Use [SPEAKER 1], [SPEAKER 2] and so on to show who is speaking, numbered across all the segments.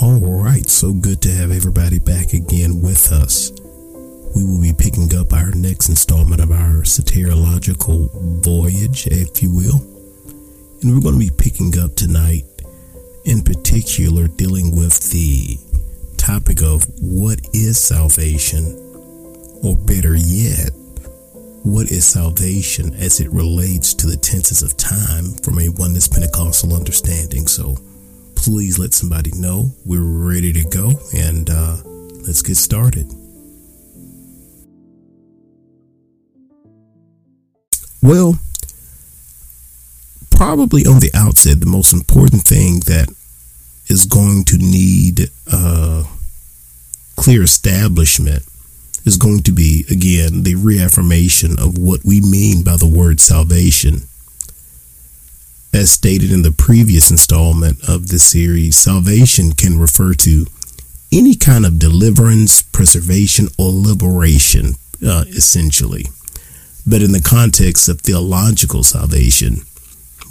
[SPEAKER 1] All right, so good to have everybody back again with us. We will be picking up our next installment of our soteriological voyage, if you will. And we're going to be picking up tonight, in particular, dealing with the topic of what is salvation, or better yet, what is salvation as it relates to the tenses of time from a oneness Pentecostal understanding. So, please let somebody know we're ready to go and uh, let's get started. Well, probably on the outset, the most important thing that is going to need uh, clear establishment is going to be, again, the reaffirmation of what we mean by the word salvation as stated in the previous installment of this series, salvation can refer to any kind of deliverance, preservation, or liberation, uh, essentially. But in the context of theological salvation,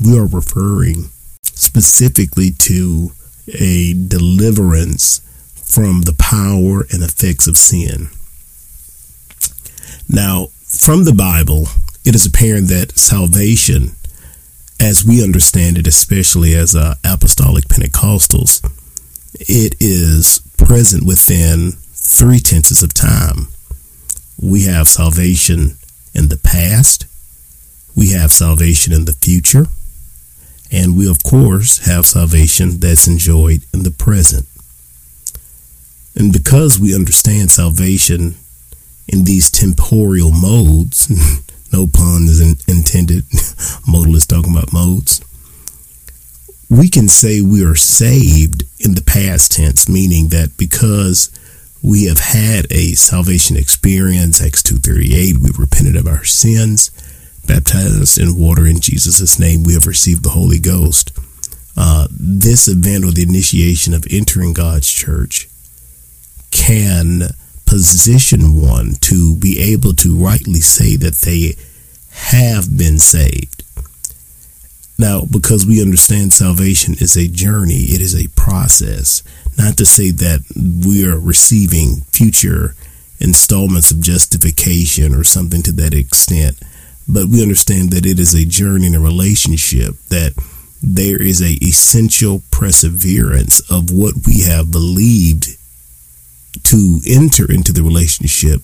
[SPEAKER 1] we are referring specifically to a deliverance from the power and effects of sin. Now, from the Bible, it is apparent that salvation as we understand it, especially as uh, apostolic Pentecostals, it is present within three tenses of time. We have salvation in the past, we have salvation in the future, and we, of course, have salvation that's enjoyed in the present. And because we understand salvation in these temporal modes, no pun is in, intended. Modalist talking about modes. We can say we are saved in the past tense, meaning that because we have had a salvation experience, Acts 2.38, we repented of our sins, baptized in water in Jesus' name, we have received the Holy Ghost. Uh, this event or the initiation of entering God's church can position one to be able to rightly say that they have been saved. Now, because we understand salvation is a journey, it is a process. Not to say that we are receiving future installments of justification or something to that extent, but we understand that it is a journey in a relationship that there is a essential perseverance of what we have believed to enter into the relationship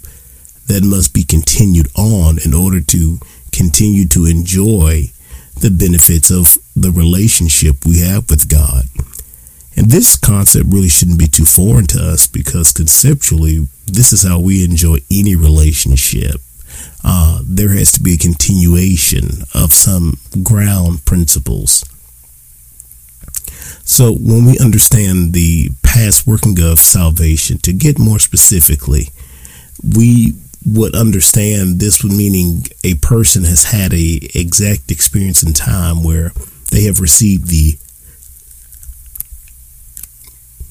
[SPEAKER 1] that must be continued on in order to continue to enjoy the benefits of the relationship we have with God. And this concept really shouldn't be too foreign to us because conceptually, this is how we enjoy any relationship. Uh, there has to be a continuation of some ground principles. So when we understand the past working of salvation, to get more specifically, we would understand this would meaning a person has had a exact experience in time where they have received the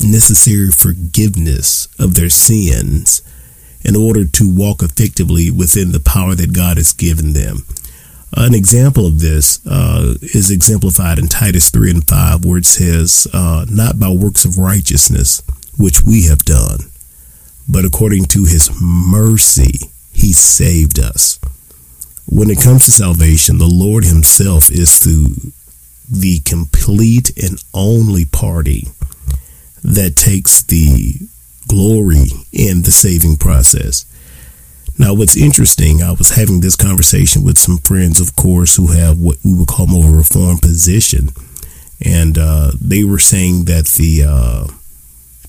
[SPEAKER 1] necessary forgiveness of their sins in order to walk effectively within the power that God has given them. An example of this uh, is exemplified in Titus 3 and 5, where it says, uh, Not by works of righteousness, which we have done, but according to his mercy, he saved us. When it comes to salvation, the Lord himself is the, the complete and only party that takes the glory in the saving process. Now, what's interesting, I was having this conversation with some friends, of course, who have what we would call more of a reform position. And uh, they were saying that the uh,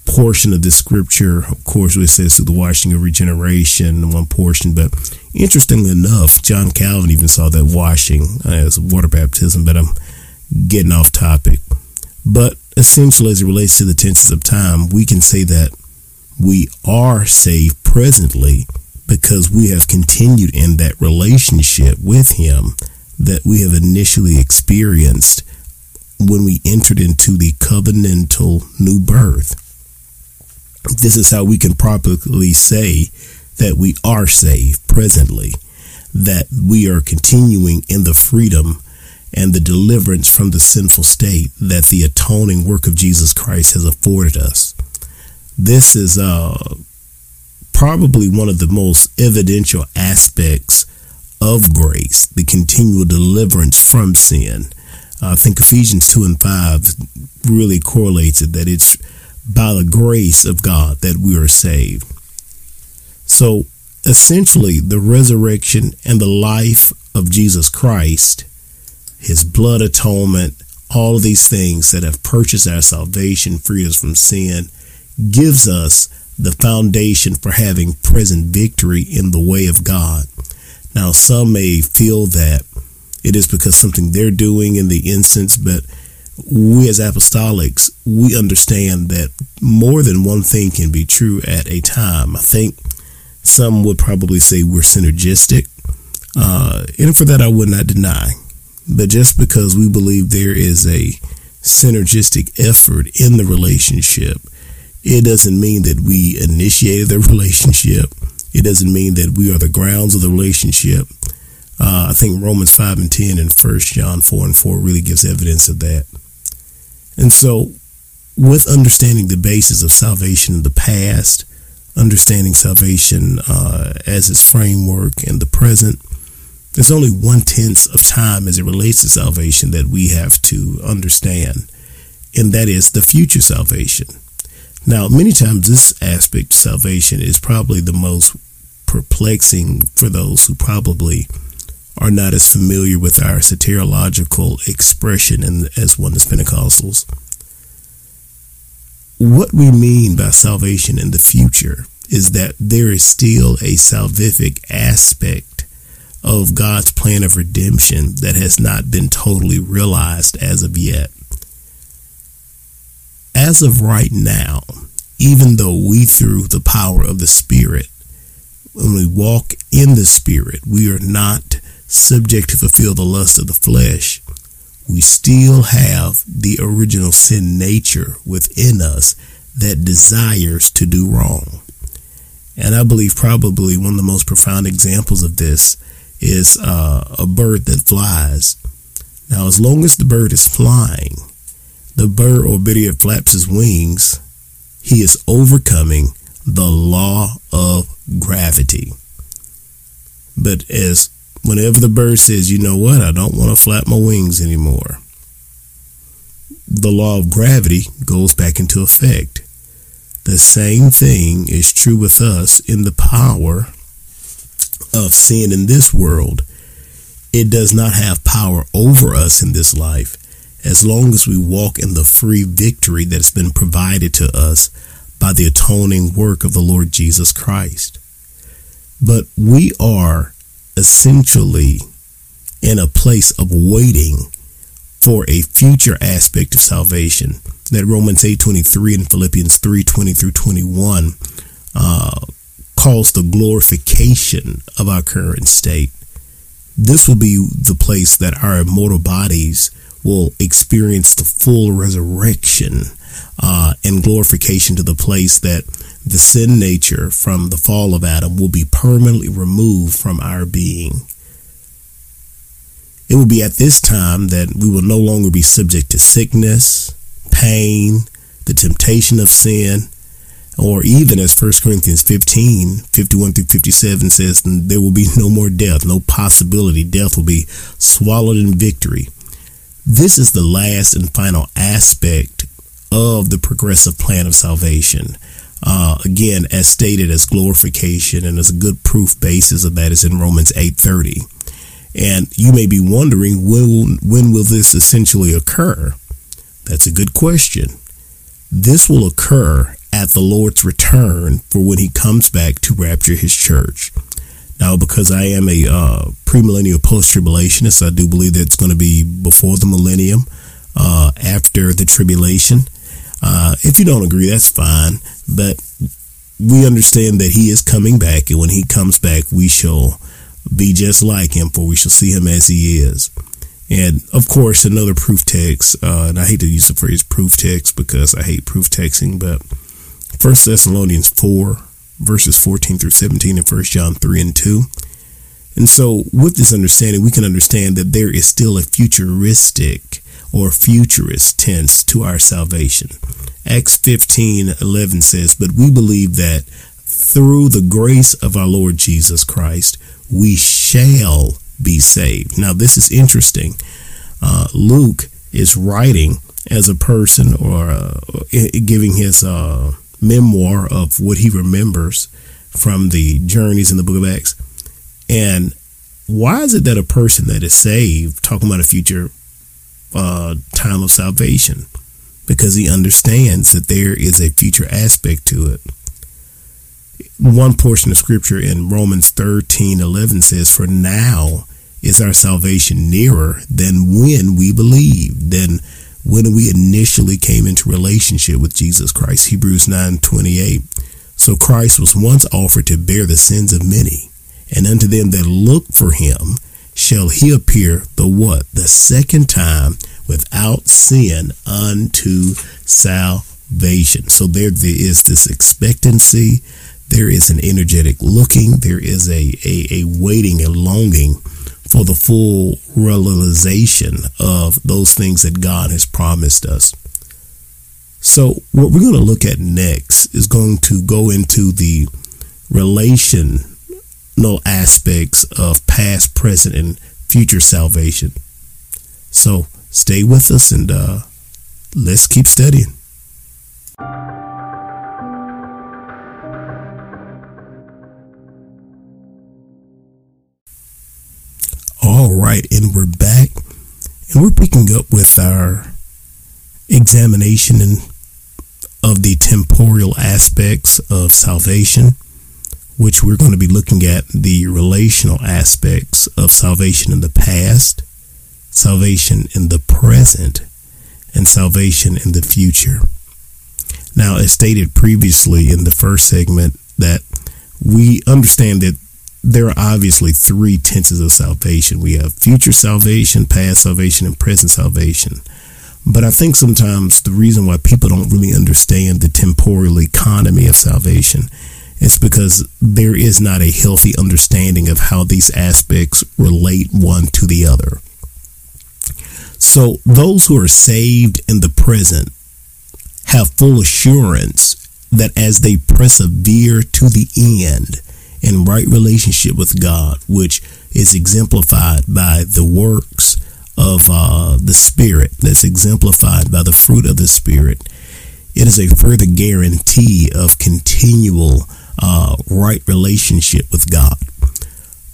[SPEAKER 1] portion of the scripture, of course, it says through the washing of regeneration, one portion. But interestingly enough, John Calvin even saw that washing uh, as water baptism. But I'm getting off topic. But essentially, as it relates to the tenses of time, we can say that we are saved presently because we have continued in that relationship with Him that we have initially experienced when we entered into the covenantal new birth. This is how we can properly say that we are saved presently, that we are continuing in the freedom and the deliverance from the sinful state that the atoning work of Jesus Christ has afforded us. This is uh, probably one of the most evidential aspects of grace, the continual deliverance from sin. I think Ephesians 2 and 5 really correlates it that it's by the grace of God that we are saved. So essentially, the resurrection and the life of Jesus Christ, his blood atonement, all of these things that have purchased our salvation, freed us from sin, gives us the foundation for having present victory in the way of God. Now, some may feel that it is because something they're doing in the instance, but we as apostolics, we understand that more than one thing can be true at a time. I think some would probably say we're synergistic. Uh, and for that, I would not deny. But just because we believe there is a synergistic effort in the relationship, it doesn't mean that we initiated the relationship. It doesn't mean that we are the grounds of the relationship. Uh, I think Romans 5 and 10 and 1 John 4 and 4 really gives evidence of that. And so, with understanding the basis of salvation in the past, understanding salvation uh, as its framework in the present, there's only one tenth of time as it relates to salvation that we have to understand, and that is the future salvation. Now, many times this aspect of salvation is probably the most perplexing for those who probably are not as familiar with our soteriological expression in, as Oneness Pentecostals. What we mean by salvation in the future is that there is still a salvific aspect of God's plan of redemption that has not been totally realized as of yet. As of right now, even though we, through the power of the Spirit, when we walk in the Spirit, we are not subject to fulfill the lust of the flesh, we still have the original sin nature within us that desires to do wrong. And I believe probably one of the most profound examples of this is uh, a bird that flies. Now, as long as the bird is flying, the bird, or yet, flaps his wings, he is overcoming the law of gravity. But as whenever the bird says, you know what, I don't want to flap my wings anymore, the law of gravity goes back into effect. The same thing is true with us in the power of sin in this world. It does not have power over us in this life as long as we walk in the free victory that has been provided to us by the atoning work of the Lord Jesus Christ. But we are essentially in a place of waiting for a future aspect of salvation that Romans 8:23 and Philippians 3:20 through 21 uh, calls the glorification of our current state. This will be the place that our immortal bodies will experience the full resurrection uh, and glorification to the place that the sin nature from the fall of Adam will be permanently removed from our being. It will be at this time that we will no longer be subject to sickness, pain, the temptation of sin, or even as 1 Corinthians 15, 51 through 57 says, there will be no more death, no possibility. Death will be swallowed in victory. This is the last and final aspect of the progressive plan of salvation. Uh, again, as stated as glorification, and as a good proof basis of that is in Romans 8:30. And you may be wondering when when will this essentially occur? That's a good question. This will occur at the Lord's return for when he comes back to rapture his church. Now, because I am a uh, premillennial post tribulationist, I do believe that it's going to be before the millennium, uh, after the tribulation. Uh, if you don't agree, that's fine. But we understand that he is coming back, and when he comes back, we shall be just like him, for we shall see him as he is. And of course, another proof text, uh, and I hate to use the phrase proof text because I hate proof texting, but First Thessalonians 4, verses 14 through 17, and First John 3 and 2. And so, with this understanding, we can understand that there is still a futuristic or futurist tense to our salvation. Acts 15 11 says, But we believe that through the grace of our Lord Jesus Christ, we shall be saved. Now, this is interesting. Uh, Luke is writing as a person or uh, giving his uh, memoir of what he remembers from the journeys in the book of Acts. And why is it that a person that is saved, talking about a future uh, time of salvation, because he understands that there is a future aspect to it. One portion of scripture in Romans 13 11 says, For now is our salvation nearer than when we believed, than when we initially came into relationship with Jesus Christ. Hebrews 9 28. So Christ was once offered to bear the sins of many, and unto them that look for him shall he appear the what? The second time without sin unto salvation. So there, there is this expectancy. There is an energetic looking. There is a, a, a waiting and longing for the full realization of those things that God has promised us. So, what we're going to look at next is going to go into the relational aspects of past, present, and future salvation. So, stay with us and uh, let's keep studying. All right, and we're back, and we're picking up with our examination and of the temporal aspects of salvation, which we're going to be looking at the relational aspects of salvation in the past, salvation in the present, and salvation in the future. Now, as stated previously in the first segment, that we understand that there are obviously three tenses of salvation. We have future salvation, past salvation, and present salvation. But I think sometimes the reason why people don't really understand the temporal economy of salvation is because there is not a healthy understanding of how these aspects relate one to the other. So those who are saved in the present have full assurance that as they persevere to the end, in right relationship with God, which is exemplified by the works of uh, the Spirit, that's exemplified by the fruit of the Spirit. It is a further guarantee of continual uh, right relationship with God.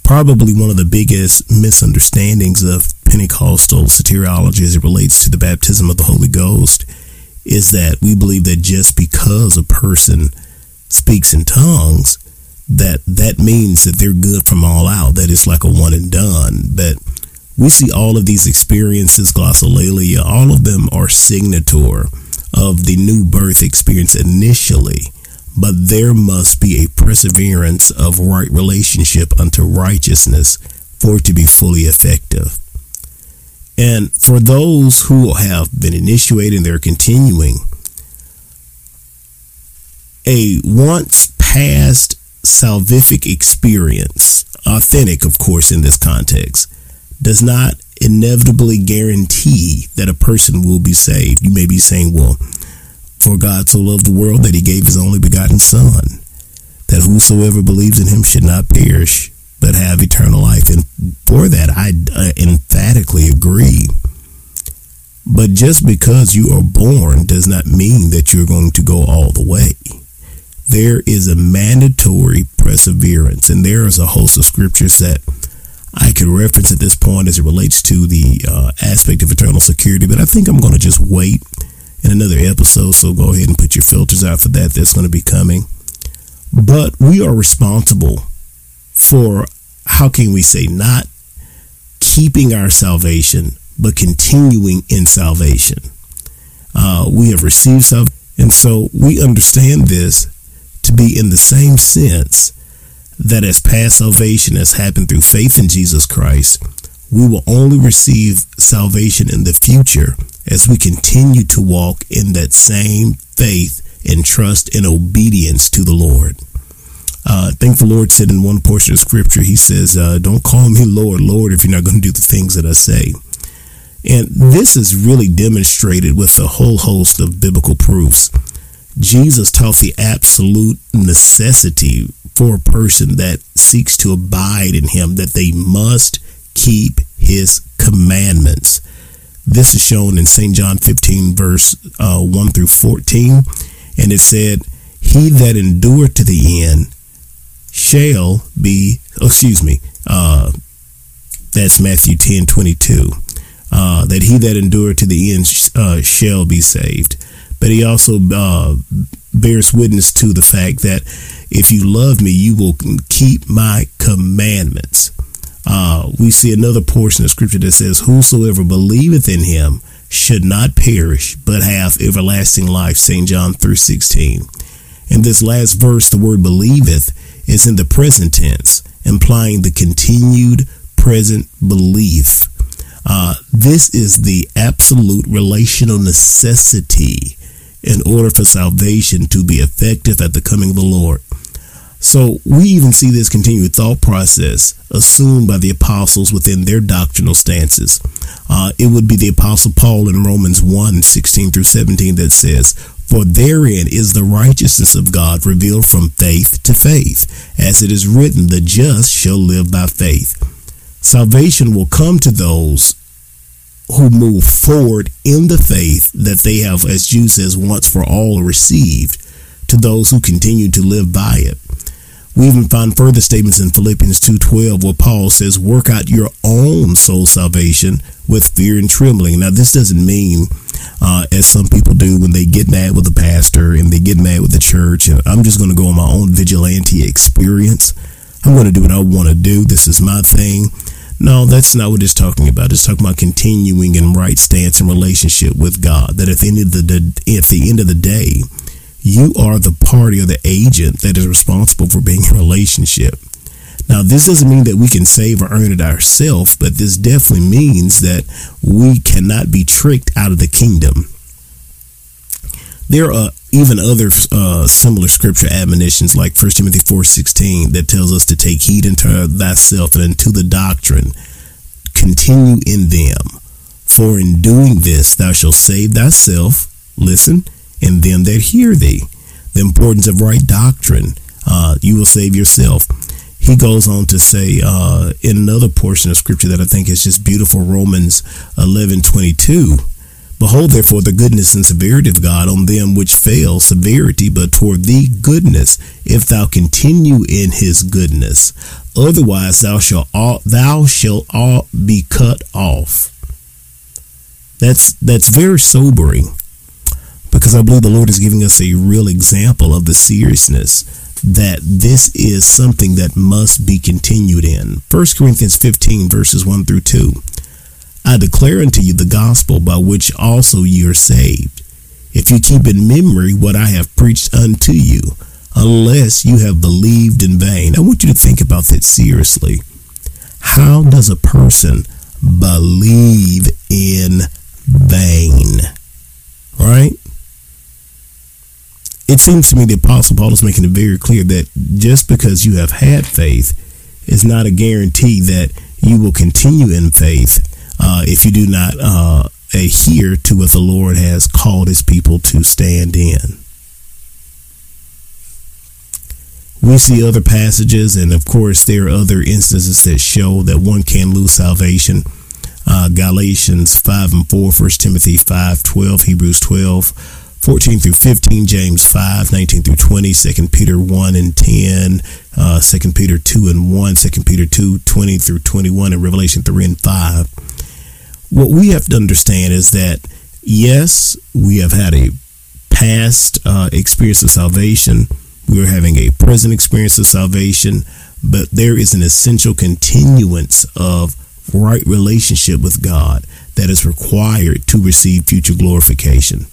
[SPEAKER 1] Probably one of the biggest misunderstandings of Pentecostal soteriology as it relates to the baptism of the Holy Ghost is that we believe that just because a person speaks in tongues, that that means that they're good from all out, that it's like a one and done, that we see all of these experiences, glossolalia, all of them are signature of the new birth experience initially, but there must be a perseverance of right relationship unto righteousness for it to be fully effective. And for those who have been initiated and they're continuing, a once past salvific experience, authentic, of course, in this context, does not inevitably guarantee that a person will be saved. You may be saying, well, for God so loved the world that he gave his only begotten Son, that whosoever believes in him should not perish, but have eternal life. And for that, I uh, emphatically agree. But just because you are born does not mean that you're going to go all the way there is a mandatory perseverance. And there is a host of scriptures that I could reference at this point as it relates to the uh, aspect of eternal security. But I think I'm going to just wait in another episode. So go ahead and put your filters out for that. That's going to be coming. But we are responsible for, how can we say, not keeping our salvation, but continuing in salvation. Uh, we have received salvation. And so we understand this to be in the same sense that as past salvation has happened through faith in Jesus Christ, we will only receive salvation in the future as we continue to walk in that same faith and trust and obedience to the Lord. Uh, I think the Lord said in one portion of scripture, He says, uh, Don't call me Lord, Lord, if you're not going to do the things that I say. And this is really demonstrated with a whole host of biblical proofs. Jesus taught the absolute necessity for a person that seeks to abide in Him that they must keep His commandments. This is shown in St. John 15, verse uh, 1 through 14. And it said, He that endureth to the end shall be, oh, excuse me, uh, that's Matthew 10 22. Uh, that he that endureth to the end uh, shall be saved. But he also uh, bears witness to the fact that if you love me, you will keep my commandments. Uh, we see another portion of scripture that says, Whosoever believeth in him should not perish, but have everlasting life. St. John 3 16. In this last verse, the word believeth is in the present tense, implying the continued present belief. Uh, this is the absolute relational necessity in order for salvation to be effective at the coming of the Lord. So we even see this continued thought process assumed by the apostles within their doctrinal stances. Uh, it would be the apostle Paul in Romans 1 16 through 17 that says, For therein is the righteousness of God revealed from faith to faith, as it is written, The just shall live by faith. Salvation will come to those who move forward in the faith that they have, as Jude says, once for all received, to those who continue to live by it. We even find further statements in Philippians 2:12 where Paul says, "Work out your own soul salvation with fear and trembling." Now, this doesn't mean, uh, as some people do when they get mad with the pastor and they get mad with the church, and I'm just going to go on my own vigilante experience. I'm going to do what I want to do. This is my thing. No, that's not what it's talking about. It's talking about continuing in right stance and relationship with God. That at the end of the at the end of the day, you are the party or the agent that is responsible for being in relationship. Now, this doesn't mean that we can save or earn it ourselves, but this definitely means that we cannot be tricked out of the kingdom. There are even other uh, similar scripture admonitions, like 1 Timothy 4.16, that tells us to take heed unto thyself and unto the doctrine. Continue in them. For in doing this, thou shalt save thyself, listen, and them that hear thee. The importance of right doctrine. Uh, you will save yourself. He goes on to say uh, in another portion of scripture that I think is just beautiful, Romans 11 22. Behold, therefore, the goodness and severity of God on them which fail, severity, but toward thee goodness, if thou continue in his goodness. Otherwise, thou shalt all, thou shalt all be cut off. That's that's very sobering because I believe the Lord is giving us a real example of the seriousness that this is something that must be continued in. 1 Corinthians 15, verses 1 through 2. I declare unto you the gospel by which also ye are saved, if you keep in memory what I have preached unto you, unless you have believed in vain. I want you to think about that seriously. How does a person believe in vain? Right? it seems to me the Apostle Paul is making it very clear that just because you have had faith is not a guarantee that you will continue in faith uh, if you do not uh, adhere to what the Lord has called his people to stand in. We see other passages, and of course, there are other instances that show that one can lose salvation. Uh, Galatians 5 and 4, 1 Timothy 5 12, Hebrews 12. 14 through 15, James 5, 19 through 20, 2 Peter 1 and 10, uh, 2 Peter 2 and 1, 2 Peter 2, 20 through 21, and Revelation 3 and 5. What we have to understand is that, yes, we have had a past uh, experience of salvation. We are having a present experience of salvation, but there is an essential continuance of right relationship with God that is required to receive future glorification.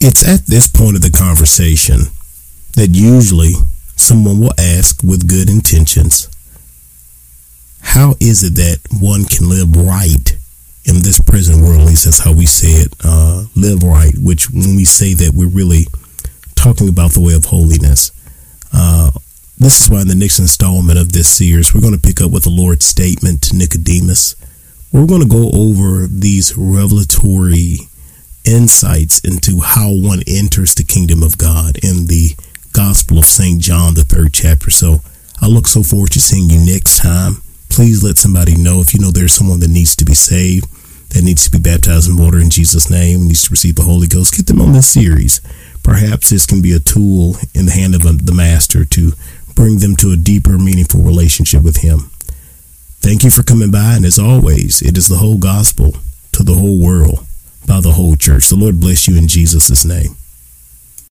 [SPEAKER 1] It's at this point of the conversation that usually someone will ask with good intentions, how is it that one can live right in this present world? At least that's how we say it, uh, live right, which when we say that, we're really talking about the way of holiness. Uh, this is why in the next installment of this series, we're going to pick up with the Lord's statement to Nicodemus. We're going to go over these revelatory insights into how one enters the kingdom of God in the Gospel of St. John, the third chapter. So I look so forward to seeing you next time. Please let somebody know if you know there's someone that needs to be saved, that needs to be baptized in water in Jesus' name, needs to receive the Holy Ghost. Get them on this series. Perhaps this can be a tool in the hand of the Master to bring them to a deeper, meaningful relationship with Him. Thank you for coming by, and as always, it is the whole gospel to the whole world by the whole church. The Lord bless you in Jesus' name.